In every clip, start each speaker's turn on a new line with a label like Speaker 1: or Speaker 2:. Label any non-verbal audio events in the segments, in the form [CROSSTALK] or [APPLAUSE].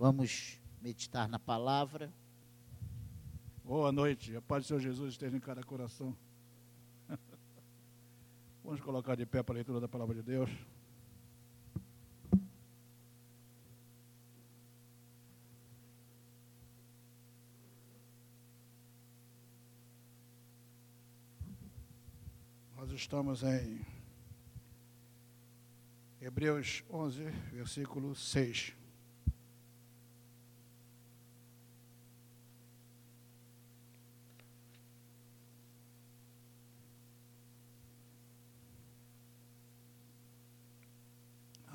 Speaker 1: Vamos meditar na palavra.
Speaker 2: Boa noite, a paz do Senhor Jesus esteja em cada coração. [LAUGHS] Vamos colocar de pé para a leitura da palavra de Deus. Nós estamos em Hebreus 11, versículo 6.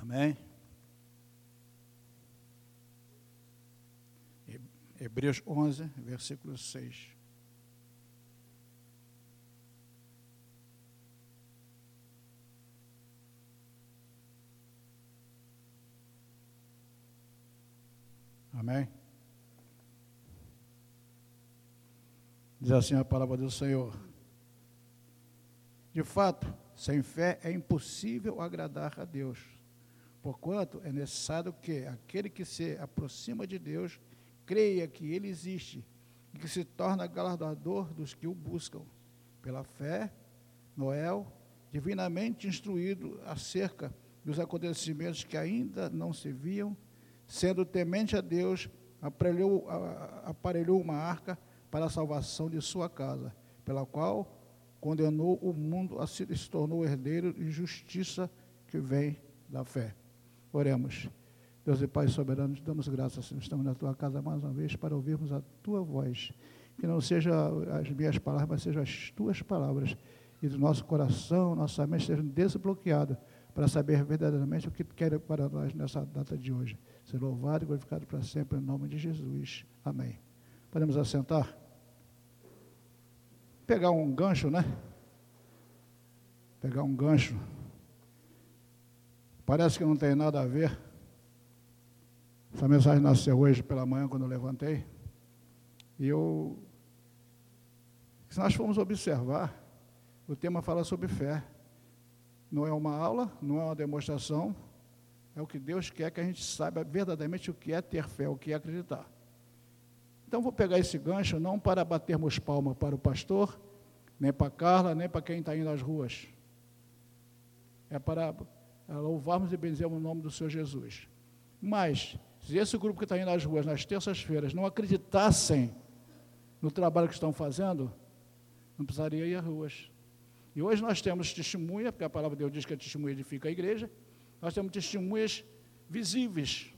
Speaker 2: Amém? Hebreus 11, versículo 6. Amém? Diz assim a palavra do Senhor. De fato, sem fé é impossível agradar a Deus. Porquanto é necessário que aquele que se aproxima de Deus creia que Ele existe e que se torna galardoador dos que o buscam. Pela fé, Noel, divinamente instruído acerca dos acontecimentos que ainda não se viam, sendo temente a Deus, aparelhou, aparelhou uma arca para a salvação de sua casa, pela qual condenou o mundo a se, se tornou herdeiro de justiça que vem da fé. Oremos. Deus e Pai soberano, te damos graças, Senhor. Estamos na tua casa mais uma vez para ouvirmos a tua voz. Que não sejam as minhas palavras, mas sejam as tuas palavras. E do nosso coração, nossa mente sejam desbloqueados para saber verdadeiramente o que quer para nós nessa data de hoje. Ser louvado e glorificado para sempre, em nome de Jesus. Amém. Podemos assentar? Pegar um gancho, né? Pegar um gancho. Parece que não tem nada a ver. Essa mensagem nasceu hoje pela manhã, quando eu levantei. E eu. Se nós formos observar, o tema fala sobre fé. Não é uma aula, não é uma demonstração. É o que Deus quer que a gente saiba verdadeiramente o que é ter fé, o que é acreditar. Então vou pegar esse gancho não para batermos palma para o pastor, nem para Carla, nem para quem está indo às ruas. É para louvarmos e benzemos o nome do Senhor Jesus. Mas, se esse grupo que está indo às ruas nas terças-feiras não acreditassem no trabalho que estão fazendo, não precisaria ir às ruas. E hoje nós temos testemunha, porque a palavra de Deus diz que a testemunha edifica a igreja, nós temos testemunhas visíveis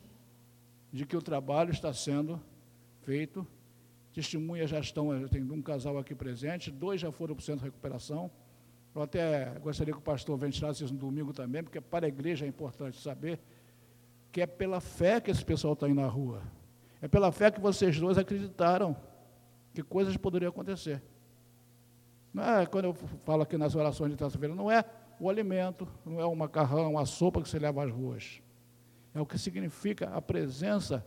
Speaker 2: de que o trabalho está sendo feito. Testemunhas já estão, tem um casal aqui presente, dois já foram para o centro de recuperação. Eu até gostaria que o pastor ventilasse isso no domingo também, porque para a igreja é importante saber que é pela fé que esse pessoal está indo na rua. É pela fé que vocês dois acreditaram que coisas poderiam acontecer. Não é quando eu falo aqui nas orações de terça-feira, não é o alimento, não é o macarrão, a sopa que você leva às ruas. É o que significa a presença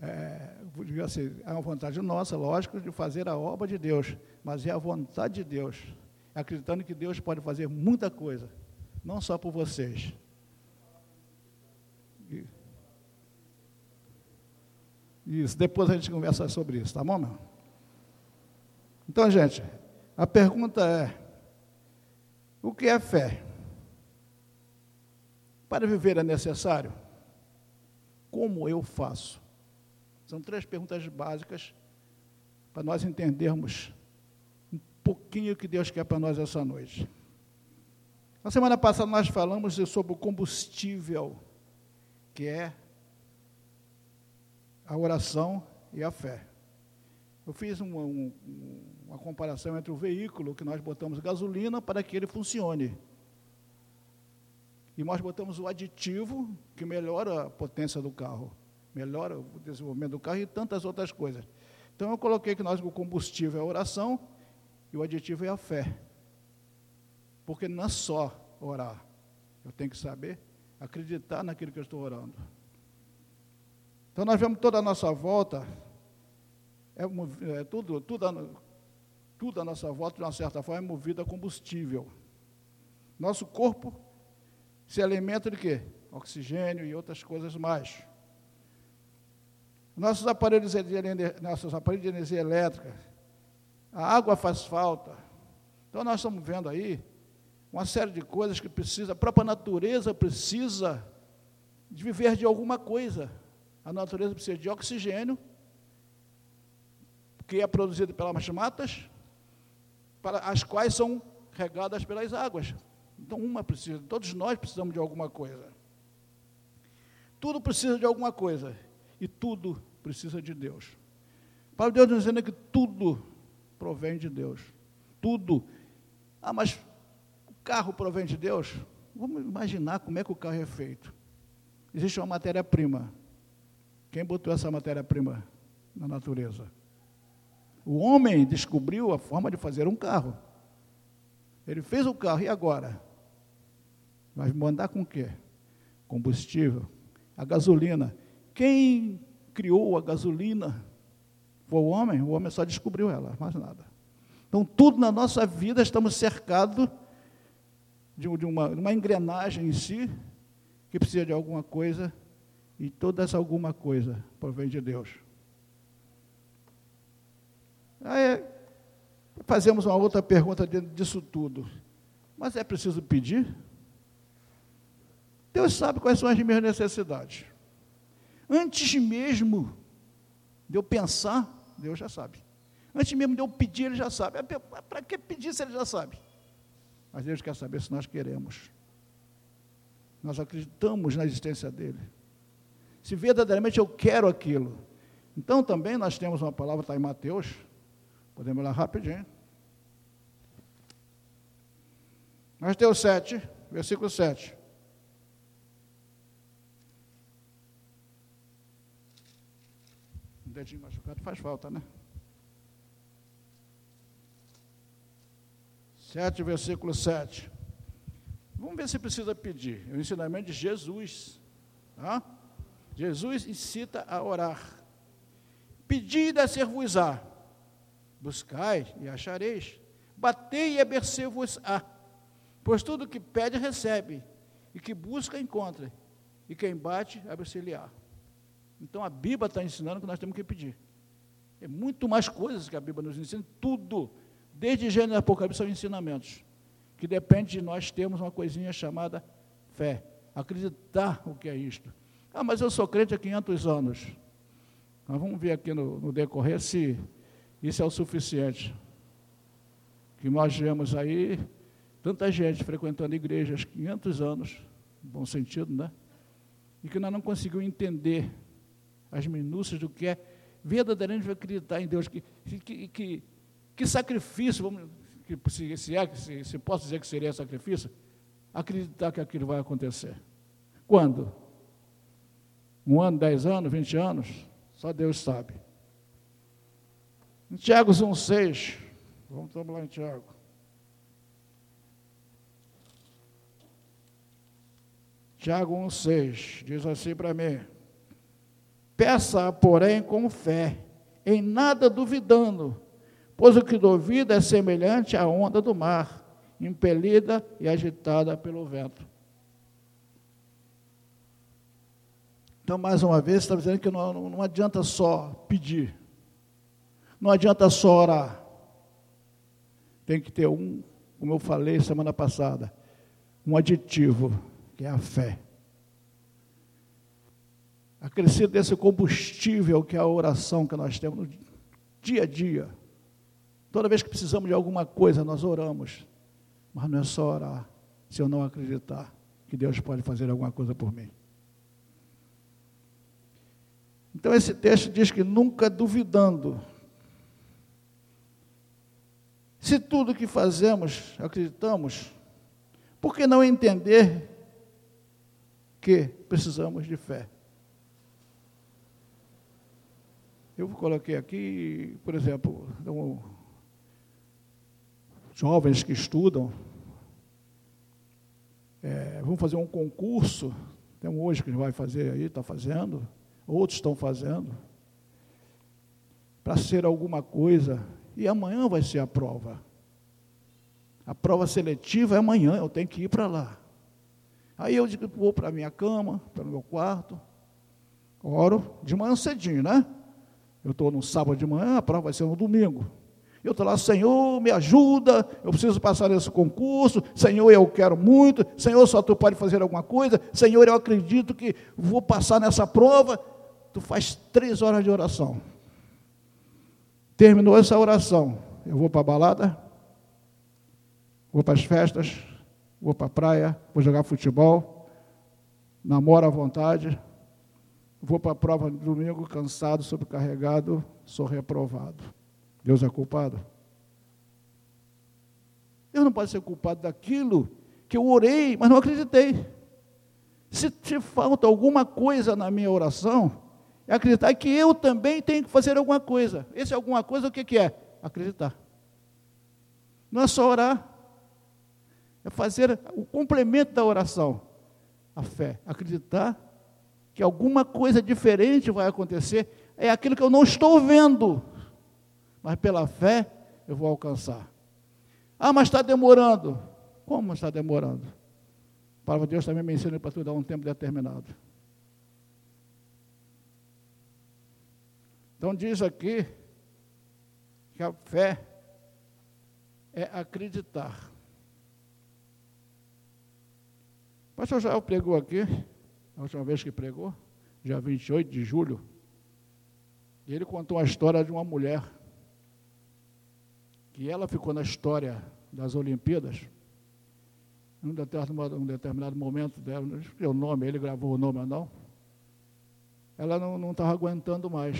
Speaker 2: é, assim, é uma vontade nossa, lógico, de fazer a obra de Deus, mas é a vontade de Deus, acreditando que Deus pode fazer muita coisa, não só por vocês. Isso, depois a gente conversa sobre isso, tá bom, meu? Então, gente, a pergunta é: o que é fé? Para viver é necessário? Como eu faço? São três perguntas básicas para nós entendermos um pouquinho o que Deus quer para nós essa noite. Na semana passada nós falamos sobre o combustível, que é a oração e a fé. Eu fiz uma, um, uma comparação entre o veículo que nós botamos gasolina para que ele funcione e nós botamos o aditivo que melhora a potência do carro, melhora o desenvolvimento do carro e tantas outras coisas. Então eu coloquei que nós o combustível é a oração e o aditivo é a fé. Porque não é só orar, eu tenho que saber acreditar naquilo que eu estou orando. Então nós vemos toda a nossa volta, é, é tudo, tudo Tudo à nossa volta, de uma certa forma, é movido a combustível. Nosso corpo se alimenta de quê? Oxigênio e outras coisas mais. Nossos aparelhos de, nossos aparelhos de energia elétrica, a água faz falta. Então nós estamos vendo aí uma série de coisas que precisa, a própria natureza precisa de viver de alguma coisa. A natureza precisa de oxigênio, que é produzido pelas matas, para as quais são regadas pelas águas. Então, uma precisa, todos nós precisamos de alguma coisa. Tudo precisa de alguma coisa. E tudo precisa de Deus. Para Deus dizendo que tudo provém de Deus. Tudo. Ah, mas o carro provém de Deus? Vamos imaginar como é que o carro é feito. Existe uma matéria-prima. Quem botou essa matéria-prima na natureza? O homem descobriu a forma de fazer um carro. Ele fez o carro, e agora? Vai mandar com o quê? Combustível, a gasolina. Quem criou a gasolina foi o homem, o homem só descobriu ela, mais nada. Então, tudo na nossa vida estamos cercados de, uma, de uma engrenagem em si, que precisa de alguma coisa, e toda essa alguma coisa provém de Deus. Aí fazemos uma outra pergunta dentro disso tudo. Mas é preciso pedir? Deus sabe quais são as minhas necessidades. Antes mesmo de eu pensar, Deus já sabe. Antes mesmo de eu pedir, Ele já sabe. Para que pedir se Ele já sabe? Mas Deus quer saber se nós queremos. Nós acreditamos na existência dEle. Se verdadeiramente eu quero aquilo. Então também nós temos uma palavra, está em Mateus, Podemos lá rapidinho. Mateus 7, versículo 7. Dedinho machucado faz falta, né? 7, versículo 7. Vamos ver se precisa pedir. É o ensinamento de Jesus. Tá? Jesus incita a orar. Pedida a ser-vos-á Buscai e achareis. Batei e abercer-vos-á. Pois tudo que pede, recebe. E que busca, encontra. E quem bate, abre-se-lhe-á. Então a Bíblia está ensinando que nós temos que pedir. É muito mais coisas que a Bíblia nos ensina, tudo, desde Gênesis e Apocalipse, são ensinamentos. Que depende de nós termos uma coisinha chamada fé. Acreditar o que é isto. Ah, mas eu sou crente há 500 anos. Nós vamos ver aqui no, no decorrer se isso é o suficiente. Que nós vemos aí tanta gente frequentando igrejas 500 anos, no bom sentido, né? E que nós não conseguimos entender as minúcias do que é verdadeiramente acreditar em Deus. Que, que, que, que sacrifício, vamos, que, se, se, é, se, se posso dizer que seria sacrifício, acreditar que aquilo vai acontecer. Quando? Um ano, dez anos, vinte anos? Só Deus sabe. Em Tiago 1,6. Vamos lá em Tiago. Tiago 1,6 diz assim para mim: Peça, porém, com fé, em nada duvidando, pois o que duvida é semelhante à onda do mar, impelida e agitada pelo vento. Então, mais uma vez, está dizendo que não, não adianta só pedir, não adianta só orar. Tem que ter um, como eu falei semana passada, um aditivo, que é a fé. Acrescida desse combustível que é a oração que nós temos no dia a dia. Toda vez que precisamos de alguma coisa, nós oramos. Mas não é só orar, se eu não acreditar que Deus pode fazer alguma coisa por mim. Então esse texto diz que nunca duvidando, se tudo que fazemos acreditamos, por que não entender que precisamos de fé? Eu coloquei aqui, por exemplo, jovens que estudam, é, vão fazer um concurso, tem um hoje que vai fazer aí, está fazendo, outros estão fazendo, para ser alguma coisa E amanhã vai ser a prova. A prova seletiva é amanhã, eu tenho que ir para lá. Aí eu digo, vou para a minha cama, para o meu quarto, oro de manhã cedinho, né? Eu estou no sábado de manhã, a prova vai ser no domingo. Eu estou lá, Senhor, me ajuda, eu preciso passar nesse concurso, Senhor, eu quero muito, Senhor, só tu pode fazer alguma coisa, Senhor, eu acredito que vou passar nessa prova. Tu faz três horas de oração. Terminou essa oração, eu vou para a balada, vou para as festas, vou para a praia, vou jogar futebol, namoro à vontade, vou para a prova no domingo, cansado, sobrecarregado, sou reprovado. Deus é culpado? Deus não pode ser culpado daquilo que eu orei, mas não acreditei. Se te falta alguma coisa na minha oração, é acreditar que eu também tenho que fazer alguma coisa. Esse alguma coisa, o que, que é? Acreditar. Não é só orar, é fazer o complemento da oração. A fé, acreditar que alguma coisa diferente vai acontecer, é aquilo que eu não estou vendo, mas pela fé eu vou alcançar. Ah, mas está demorando. Como está demorando? A palavra de Deus também me ensina para tudo a um tempo determinado. Então diz aqui que a fé é acreditar. O pastor Jael pregou aqui, a última vez que pregou, dia 28 de julho, e ele contou a história de uma mulher que ela ficou na história das Olimpíadas, em um determinado, um determinado momento dela, não sei o nome, ele gravou o nome ou não, ela não estava aguentando mais.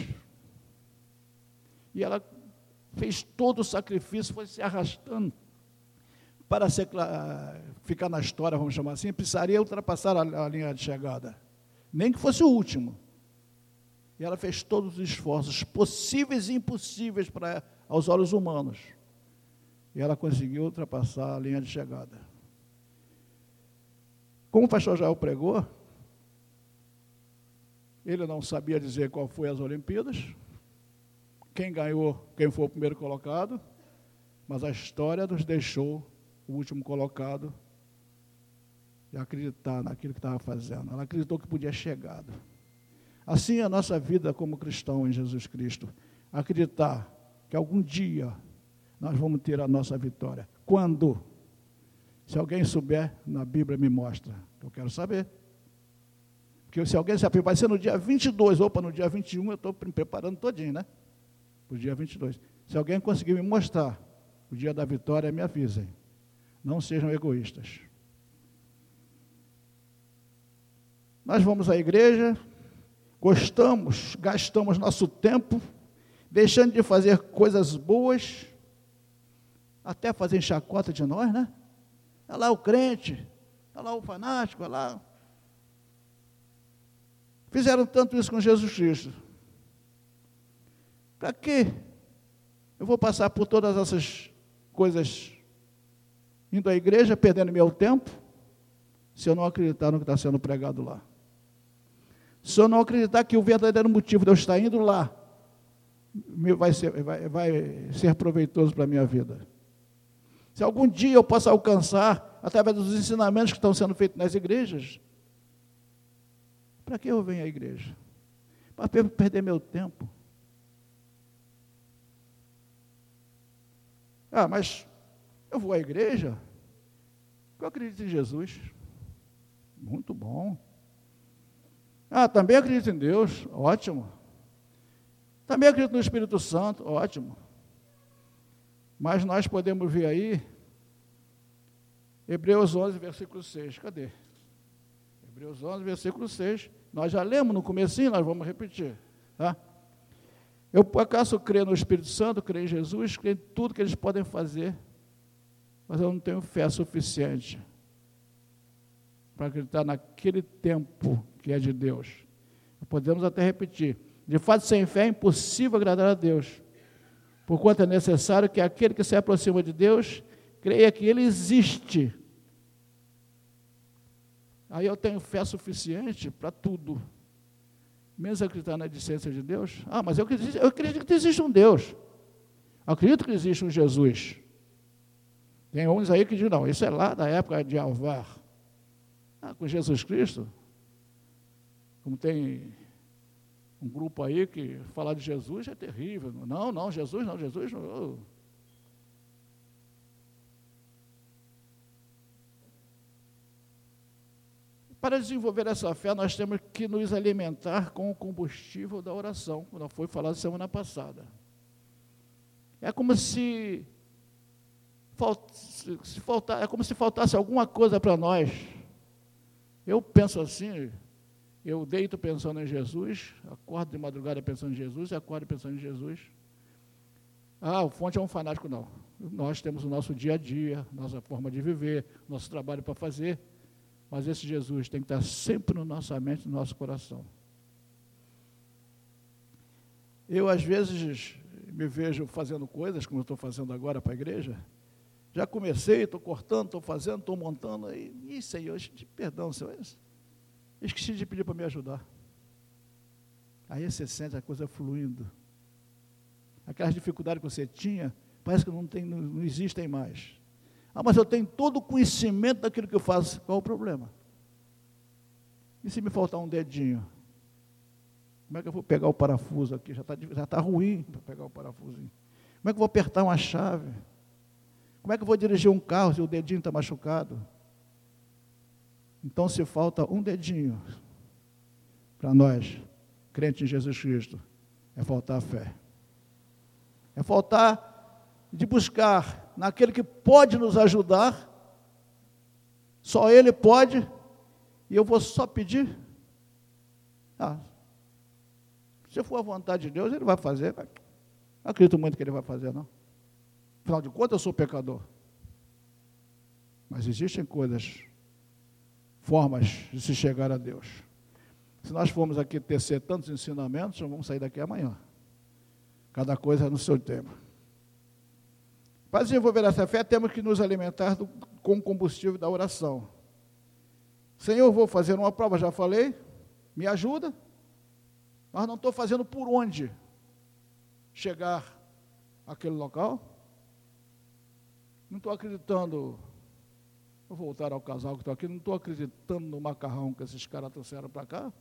Speaker 2: E ela fez todo o sacrifício, foi se arrastando para ser, ficar na história, vamos chamar assim, precisaria ultrapassar a, a linha de chegada, nem que fosse o último. E ela fez todos os esforços possíveis e impossíveis para aos olhos humanos e ela conseguiu ultrapassar a linha de chegada. Como o pastor Jael pregou, ele não sabia dizer qual foi as Olimpíadas, quem ganhou, quem foi o primeiro colocado, mas a história nos deixou o último colocado e acreditar naquilo que estava fazendo. Ela acreditou que podia chegar. Assim é a nossa vida como cristão em Jesus Cristo. Acreditar que algum dia nós vamos ter a nossa vitória. Quando? Se alguém souber, na Bíblia me mostra. Eu quero saber. Porque se alguém saber, vai ser no dia 22, opa, no dia 21, eu estou me preparando todinho, né? Para o dia 22. Se alguém conseguir me mostrar o dia da vitória, me avisem. Não sejam egoístas. Nós vamos à igreja, gostamos, gastamos nosso tempo, deixando de fazer coisas boas, até fazer chacota de nós, né? Olha lá o crente, olha lá o fanático, olha lá. Fizeram tanto isso com Jesus Cristo. Para quê? Eu vou passar por todas essas coisas indo à igreja, perdendo meu tempo, se eu não acreditar no que está sendo pregado lá. Se eu não acreditar que o verdadeiro motivo de eu estar indo lá vai ser, vai, vai ser proveitoso para a minha vida. Se algum dia eu possa alcançar, através dos ensinamentos que estão sendo feitos nas igrejas, para que eu venho à igreja? Para perder meu tempo. Ah, mas eu vou à igreja, eu acredito em Jesus. Muito bom. Ah, também acredito em Deus, ótimo. Também acredito no Espírito Santo, ótimo. Mas nós podemos ver aí, Hebreus 11, versículo 6. Cadê? Hebreus 11, versículo 6. Nós já lemos no comecinho, nós vamos repetir. Tá? Eu, acaso, creio no Espírito Santo, creio em Jesus, creio em tudo que eles podem fazer, mas eu não tenho fé suficiente para acreditar naquele tempo que é de Deus. Podemos até repetir. De fato, sem fé é impossível agradar a Deus porquanto é necessário que aquele que se aproxima de Deus creia que Ele existe. Aí eu tenho fé suficiente para tudo. Menos acreditar na existência de Deus. Ah, mas eu acredito, eu acredito que existe um Deus. Acredito que existe um Jesus. Tem uns aí que dizem, não, isso é lá da época de Alvar. Ah, com Jesus Cristo, como tem um grupo aí que falar de Jesus é terrível. Não, não, Jesus não, Jesus não. Para desenvolver essa fé, nós temos que nos alimentar com o combustível da oração, como foi falado semana passada. É como se, se faltar, é como se faltasse alguma coisa para nós. Eu penso assim, eu deito pensando em Jesus, acordo de madrugada pensando em Jesus e acordo pensando em Jesus. Ah, o fonte é um fanático, não. Nós temos o nosso dia a dia, nossa forma de viver, nosso trabalho para fazer. Mas esse Jesus tem que estar sempre na nossa mente, no nosso coração. Eu, às vezes, me vejo fazendo coisas, como eu estou fazendo agora para a igreja. Já comecei, estou cortando, estou fazendo, estou montando. E, e Senhor, perdão, Senhor, esqueci de pedir para me ajudar. Aí você sente a coisa fluindo. Aquelas dificuldades que você tinha, parece que não, tem, não, não existem mais. Ah, mas eu tenho todo o conhecimento daquilo que eu faço. Qual o problema? E se me faltar um dedinho? Como é que eu vou pegar o parafuso aqui? Já está já tá ruim para pegar o parafuso. Como é que eu vou apertar uma chave? Como é que eu vou dirigir um carro se o dedinho está machucado? Então, se falta um dedinho para nós, crentes em Jesus Cristo, é faltar a fé. É faltar de buscar naquele que pode nos ajudar, só Ele pode, e eu vou só pedir. Ah, se for a vontade de Deus, Ele vai fazer. Não acredito muito que Ele vai fazer, não. Afinal de contas, eu sou pecador. Mas existem coisas, formas de se chegar a Deus. Se nós formos aqui tecer tantos ensinamentos, vamos sair daqui amanhã. Cada coisa no seu tempo. Para desenvolver essa fé, temos que nos alimentar do, com o combustível da oração. Senhor, vou fazer uma prova, já falei, me ajuda, mas não estou fazendo por onde chegar àquele local. Não estou acreditando, vou voltar ao casal que estou aqui, não estou acreditando no macarrão que esses caras trouxeram para cá.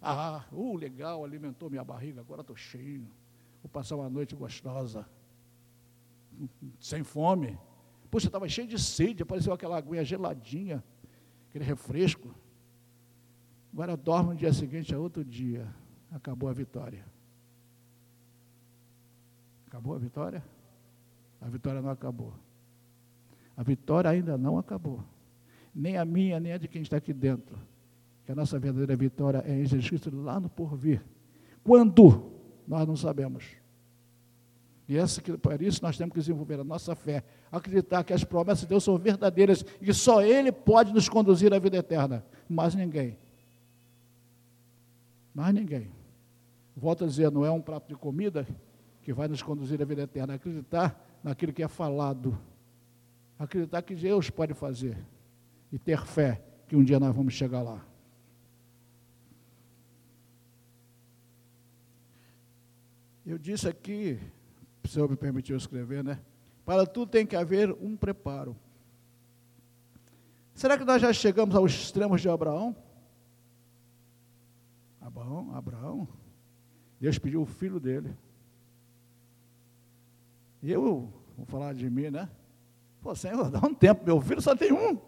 Speaker 2: Ah, uh, legal, alimentou minha barriga, agora estou cheio. Vou passar uma noite gostosa sem fome. Poxa, estava cheio de sede, apareceu aquela aguinha geladinha, aquele refresco. Agora dorme no dia seguinte, é outro dia. Acabou a vitória. Acabou a vitória? A vitória não acabou. A vitória ainda não acabou. Nem a minha, nem a de quem está aqui dentro. Que a nossa verdadeira vitória é em Jesus Cristo lá no porvir. Quando? Nós não sabemos. E essa, por isso nós temos que desenvolver a nossa fé, acreditar que as promessas de Deus são verdadeiras e só Ele pode nos conduzir à vida eterna, mais ninguém. Mais ninguém. Volto a dizer, não é um prato de comida que vai nos conduzir à vida eterna, acreditar naquilo que é falado, acreditar que Deus pode fazer e ter fé que um dia nós vamos chegar lá. Eu disse aqui o Senhor me permitiu escrever, né? Para tudo tem que haver um preparo. Será que nós já chegamos aos extremos de Abraão? Abraão, Abraão, Deus pediu o filho dele. E eu, vou falar de mim, né? Pô, Senhor, dá um tempo, meu filho só tem um.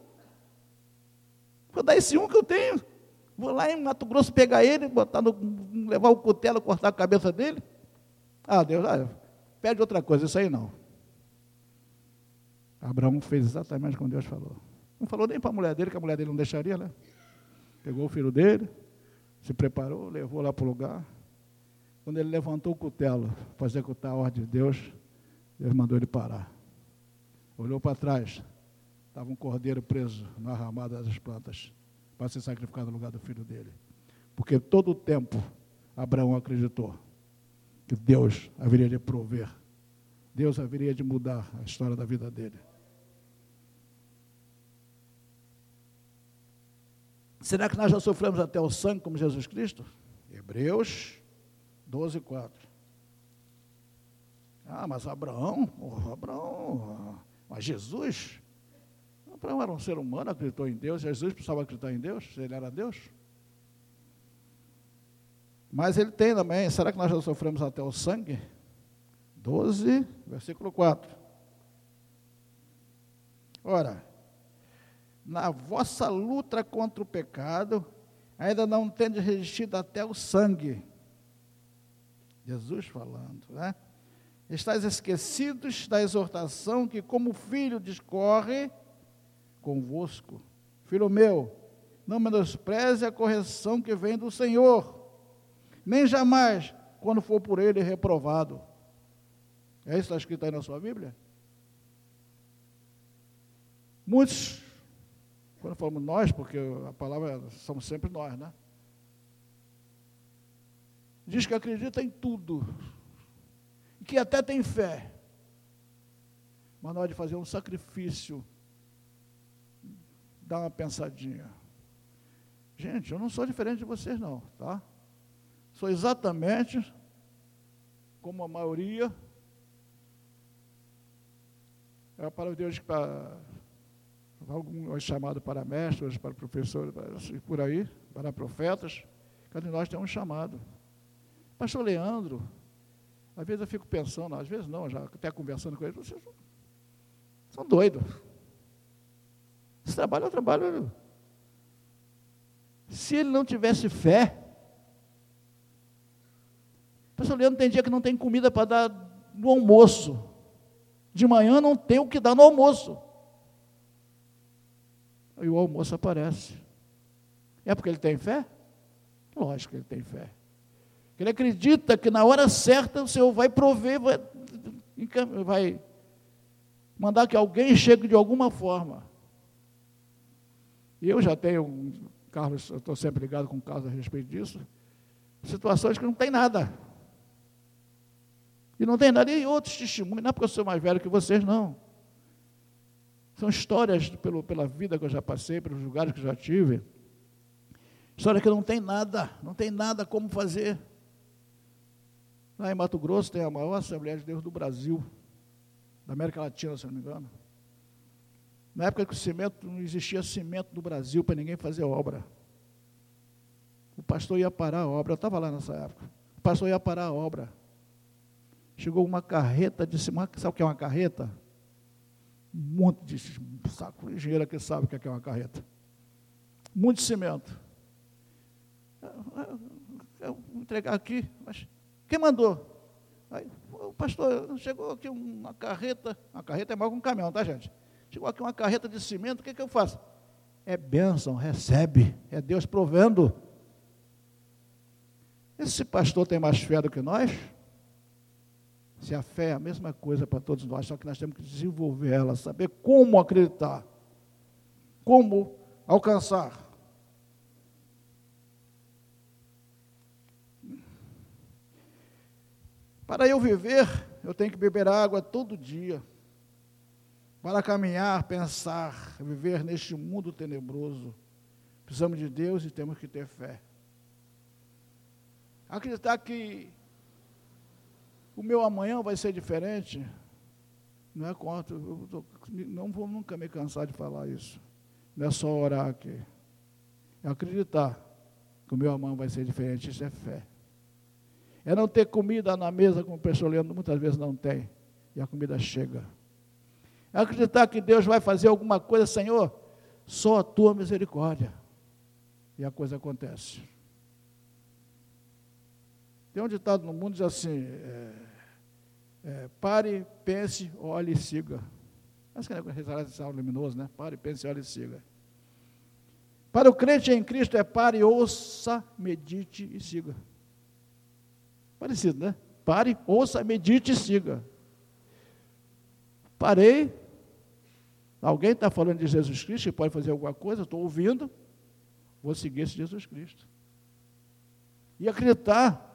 Speaker 2: Vou dar esse um que eu tenho. Vou lá em Mato Grosso pegar ele, botar no, levar o cutelo, cortar a cabeça dele. Ah, Deus, ah, Pede outra coisa, isso aí não. Abraão fez exatamente como Deus falou. Não falou nem para a mulher dele, que a mulher dele não deixaria, né? Pegou o filho dele, se preparou, levou lá para o lugar. Quando ele levantou o cutelo para executar a ordem de Deus, Deus mandou ele parar. Olhou para trás, estava um cordeiro preso na ramada das plantas para ser sacrificado no lugar do filho dele. Porque todo o tempo Abraão acreditou que Deus haveria de prover. Deus haveria de mudar a história da vida dele. Será que nós já sofremos até o sangue como Jesus Cristo? Hebreus 12, 4. Ah, mas Abraão, oh, Abraão, mas Jesus, Abraão era um ser humano, acreditou em Deus, Jesus precisava acreditar em Deus, se ele era Deus. Mas ele tem também, será que nós já sofremos até o sangue? 12, versículo 4. Ora, na vossa luta contra o pecado, ainda não tendes resistido até o sangue. Jesus falando, né? Estais esquecidos da exortação que, como filho, discorre convosco. Filho meu, não menospreze a correção que vem do Senhor, nem jamais, quando for por ele reprovado. É isso que está escrito aí na sua Bíblia? Muitos, quando falamos nós, porque a palavra somos sempre nós, né? Diz que acredita em tudo, que até tem fé, mas na hora de fazer um sacrifício, dá uma pensadinha. Gente, eu não sou diferente de vocês, não, tá? Sou exatamente como a maioria. É para Deus para alguns chamados para mestres, para professores, assim, por aí, para profetas. Cada um de nós tem um chamado. Pastor Leandro, às vezes eu fico pensando, às vezes não, já até conversando com ele, vocês são doidos. Esse trabalho é um trabalho. Se ele não tivesse fé, o pastor Leandro tem dia que não tem comida para dar no almoço. De manhã não tem o que dar no almoço. Aí o almoço aparece. É porque ele tem fé? Lógico que ele tem fé. Ele acredita que na hora certa o Senhor vai prover, vai, vai mandar que alguém chegue de alguma forma. E eu já tenho, Carlos, eu estou sempre ligado com o Carlos a respeito disso, situações que não tem nada. E não tem nada. E outros testemunhos, não é porque eu sou mais velho que vocês, não. São histórias pelo, pela vida que eu já passei, pelos lugares que eu já tive. História que não tem nada, não tem nada como fazer. Lá em Mato Grosso tem a maior Assembleia de Deus do Brasil, da América Latina, se não me engano. Na época que o cimento, não existia cimento no Brasil para ninguém fazer obra. O pastor ia parar a obra, eu estava lá nessa época. O pastor ia parar a obra. Chegou uma carreta de cimento, sabe o que é uma carreta? Um monte de saco, engenheiro que sabe o que é uma carreta. Muito cimento. Eu vou entregar aqui, mas quem mandou? Aí, o pastor, chegou aqui uma carreta, uma carreta é maior que um caminhão, tá gente? Chegou aqui uma carreta de cimento, o que, que eu faço? É bênção, recebe, é Deus provendo. Esse pastor tem mais fé do que nós? Se a fé é a mesma coisa para todos nós, só que nós temos que desenvolver ela, saber como acreditar, como alcançar. Para eu viver, eu tenho que beber água todo dia. Para caminhar, pensar, viver neste mundo tenebroso, precisamos de Deus e temos que ter fé. Acreditar que o meu amanhã vai ser diferente, não é contra, eu tô, não vou nunca me cansar de falar isso. Não é só orar aqui. É acreditar que o meu amanhã vai ser diferente, isso é fé. É não ter comida na mesa, como o pessoal Leandro muitas vezes não tem, e a comida chega. É acreditar que Deus vai fazer alguma coisa, Senhor, só a tua misericórdia. E a coisa acontece. Tem um ditado no mundo diz assim: é, é, pare, pense, olhe e siga. Acho que é restauração luminoso, né? Pare, pense, olhe e siga. Para o crente em Cristo é pare, ouça, medite e siga. Parecido, né? Pare, ouça, medite e siga. Parei. Alguém está falando de Jesus Cristo, pode fazer alguma coisa, estou ouvindo. Vou seguir esse Jesus Cristo. E acreditar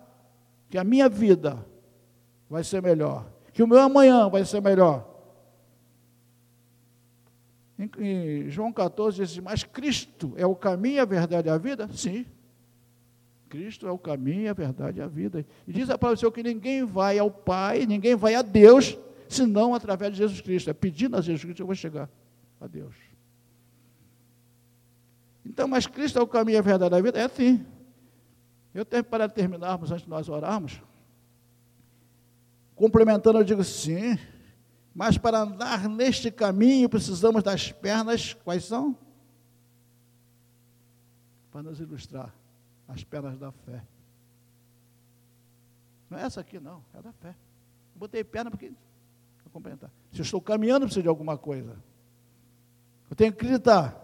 Speaker 2: que a minha vida vai ser melhor, que o meu amanhã vai ser melhor. Em, em João 14 diz: Mas Cristo é o caminho, a verdade e a vida? Sim. Cristo é o caminho, a verdade e a vida. E diz a palavra do Senhor que ninguém vai ao Pai, ninguém vai a Deus, senão através de Jesus Cristo. É pedindo a Jesus Cristo eu vou chegar a Deus. Então, mas Cristo é o caminho, a verdade e a vida? É sim. Eu tenho para terminarmos, antes de nós orarmos, complementando, eu digo sim, mas para andar neste caminho precisamos das pernas, quais são? Para nos ilustrar as pernas da fé. Não é essa aqui, não, é da fé. Eu botei perna porque. Complementar. Se eu estou caminhando, preciso de alguma coisa. Eu tenho que acreditar.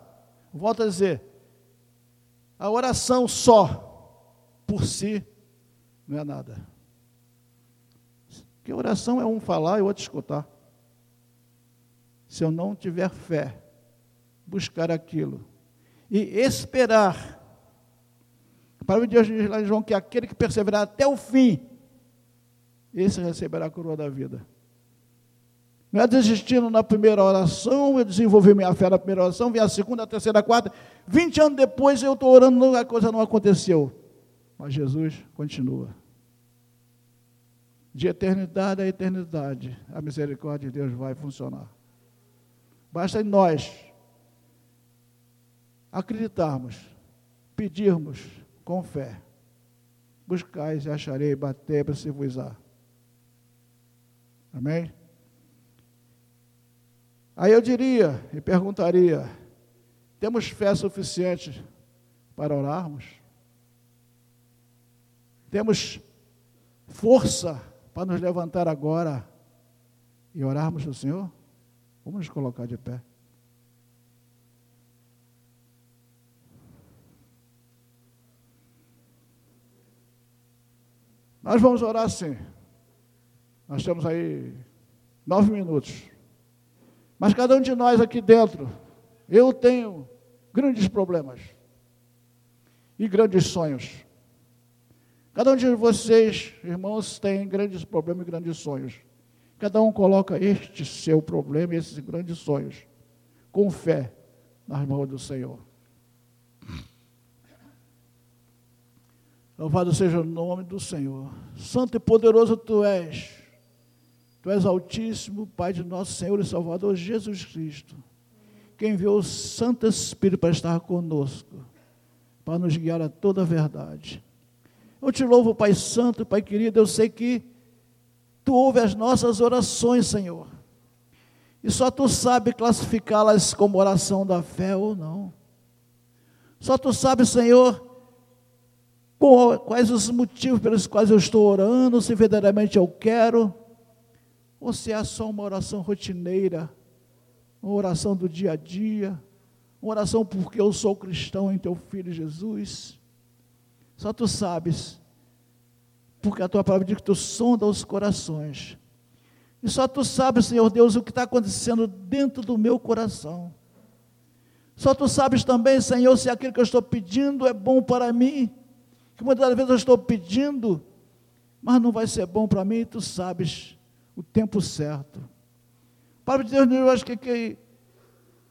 Speaker 2: Volto a dizer: a oração só, por si, não é nada. Porque oração é um falar e o outro escutar. Se eu não tiver fé, buscar aquilo e esperar a palavra de Deus diz lá em João que aquele que perseverar até o fim, esse receberá a coroa da vida. Não é desistindo na primeira oração, eu desenvolvi minha fé na primeira oração, vem a segunda, a terceira, a quarta. Vinte anos depois eu estou orando, a coisa não aconteceu. Mas Jesus continua. De eternidade a eternidade, a misericórdia de Deus vai funcionar. Basta em nós acreditarmos, pedirmos, com fé. Buscais e acharei, bater para se vos á. Amém? Aí eu diria e perguntaria: temos fé suficiente para orarmos? Temos força para nos levantar agora e orarmos ao Senhor? Vamos nos colocar de pé. Nós vamos orar assim. Nós temos aí nove minutos. Mas cada um de nós aqui dentro, eu tenho grandes problemas e grandes sonhos. Cada um de vocês, irmãos, tem grandes problemas e grandes sonhos. Cada um coloca este seu problema e esses grandes sonhos com fé nas mãos do Senhor. Louvado seja o nome do Senhor. Santo e poderoso tu és. Tu és altíssimo, Pai de nosso Senhor e Salvador Jesus Cristo. Quem enviou o Santo Espírito para estar conosco, para nos guiar a toda a verdade. Eu te louvo, Pai Santo, Pai querido, eu sei que Tu ouves as nossas orações, Senhor. E só Tu sabe classificá-las como oração da fé ou não. Só Tu sabe, Senhor, quais os motivos pelos quais eu estou orando, se verdadeiramente eu quero, ou se é só uma oração rotineira, uma oração do dia a dia, uma oração porque eu sou cristão em teu filho Jesus. Só tu sabes, porque a tua palavra diz que tu sonda os corações. E só tu sabes, Senhor Deus, o que está acontecendo dentro do meu coração. Só tu sabes também, Senhor, se aquilo que eu estou pedindo é bom para mim que muitas vezes eu estou pedindo, mas não vai ser bom para mim, e tu sabes o tempo certo. Para de Deus, eu acho que, que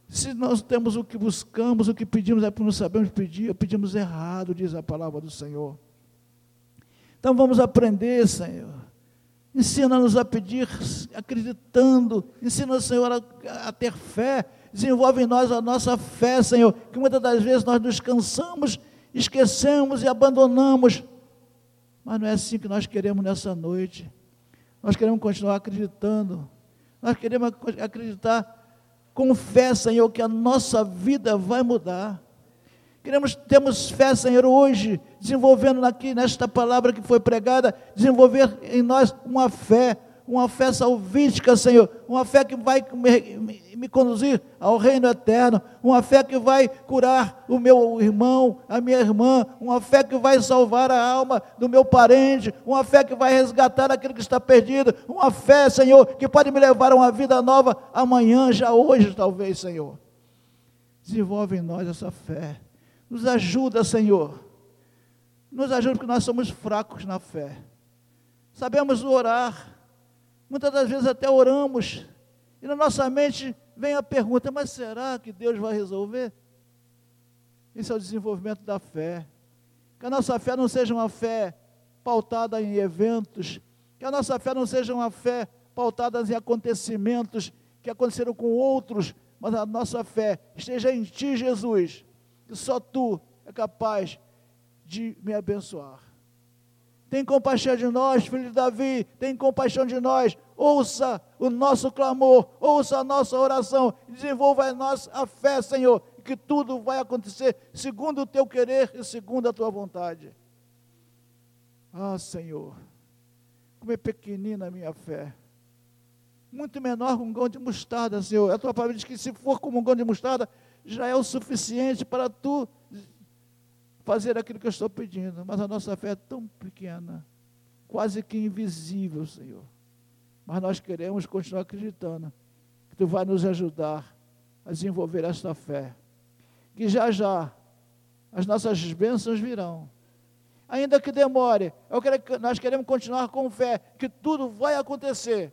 Speaker 2: se nós temos o que buscamos, o que pedimos é porque não sabemos pedir, pedimos errado, diz a palavra do Senhor. Então vamos aprender, Senhor. Ensina-nos a pedir acreditando, ensina-nos, Senhor, a, a ter fé, desenvolve em nós a nossa fé, Senhor, que muitas das vezes nós nos cansamos esquecemos e abandonamos. Mas não é assim que nós queremos nessa noite. Nós queremos continuar acreditando. Nós queremos acreditar com fé, Senhor, que a nossa vida vai mudar. Queremos, temos fé, Senhor, hoje, desenvolvendo aqui nesta palavra que foi pregada, desenvolver em nós uma fé, uma fé salvífica, Senhor, uma fé que vai me, me, conduzir ao reino eterno, uma fé que vai curar o meu irmão, a minha irmã, uma fé que vai salvar a alma do meu parente, uma fé que vai resgatar aquele que está perdido, uma fé, Senhor, que pode me levar a uma vida nova amanhã, já hoje, talvez, Senhor. Desenvolve em nós essa fé, nos ajuda, Senhor, nos ajuda porque nós somos fracos na fé. Sabemos orar, Muitas das vezes até oramos e na nossa mente vem a pergunta: mas será que Deus vai resolver? Isso é o desenvolvimento da fé. Que a nossa fé não seja uma fé pautada em eventos, que a nossa fé não seja uma fé pautada em acontecimentos que aconteceram com outros, mas a nossa fé esteja em Ti, Jesus, que só Tu é capaz de me abençoar. Tem compaixão de nós, filho de Davi, tem compaixão de nós. Ouça o nosso clamor, ouça a nossa oração, desenvolva em nós a fé, Senhor, que tudo vai acontecer segundo o teu querer e segundo a tua vontade. Ah, Senhor, como é pequenina a minha fé. Muito menor que um grão de mostarda, Senhor. A tua palavra diz que se for como um grão de mostarda, já é o suficiente para tu fazer aquilo que eu estou pedindo, mas a nossa fé é tão pequena, quase que invisível, Senhor. Mas nós queremos continuar acreditando que Tu vai nos ajudar a desenvolver esta fé. Que já já as nossas bênçãos virão. Ainda que demore, quero, nós queremos continuar com fé, que tudo vai acontecer.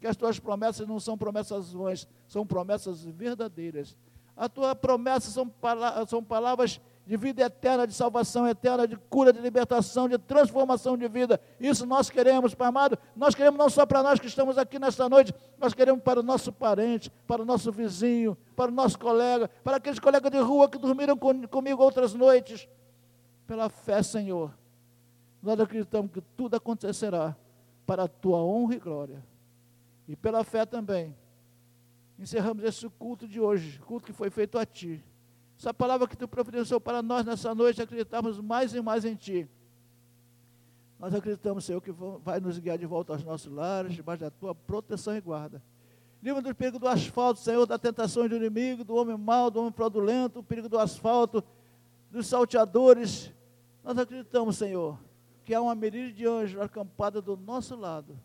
Speaker 2: Que as tuas promessas não são promessas vãs, são promessas verdadeiras. A tua promessa são, são palavras de vida eterna, de salvação eterna, de cura, de libertação, de transformação de vida. Isso nós queremos, Pai amado. Nós queremos não só para nós que estamos aqui nesta noite, nós queremos para o nosso parente, para o nosso vizinho, para o nosso colega, para aqueles colegas de rua que dormiram com, comigo outras noites. Pela fé, Senhor, nós acreditamos que tudo acontecerá para a tua honra e glória. E pela fé também, encerramos esse culto de hoje, culto que foi feito a Ti essa palavra que tu providenciou para nós nessa noite, acreditamos mais e mais em Ti. Nós acreditamos, Senhor, que vai nos guiar de volta aos nossos lares, debaixo da Tua proteção e guarda. Livra do perigo do asfalto, Senhor, da tentação do inimigo, do homem mau, do homem fraudulento, o perigo do asfalto, dos salteadores. Nós acreditamos, Senhor, que há uma miríade de anjos acampada do nosso lado.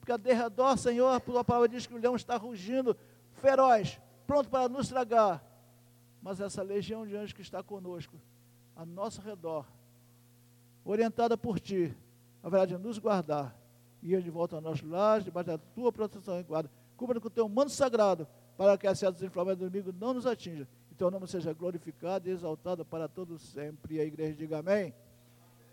Speaker 2: Porque a derredor, Senhor, a tua palavra diz que o leão está rugindo, feroz, pronto para nos tragar mas essa legião de anjos que está conosco, a nosso redor, orientada por Ti, haverá de nos guardar, e ir de volta ao nosso lar, debaixo da Tua proteção e guarda. Cubra com o Teu manto sagrado, para que as setas inflamadas do inimigo não nos atinjam. E Teu nome seja glorificado e exaltado para todos sempre. E a igreja diga amém.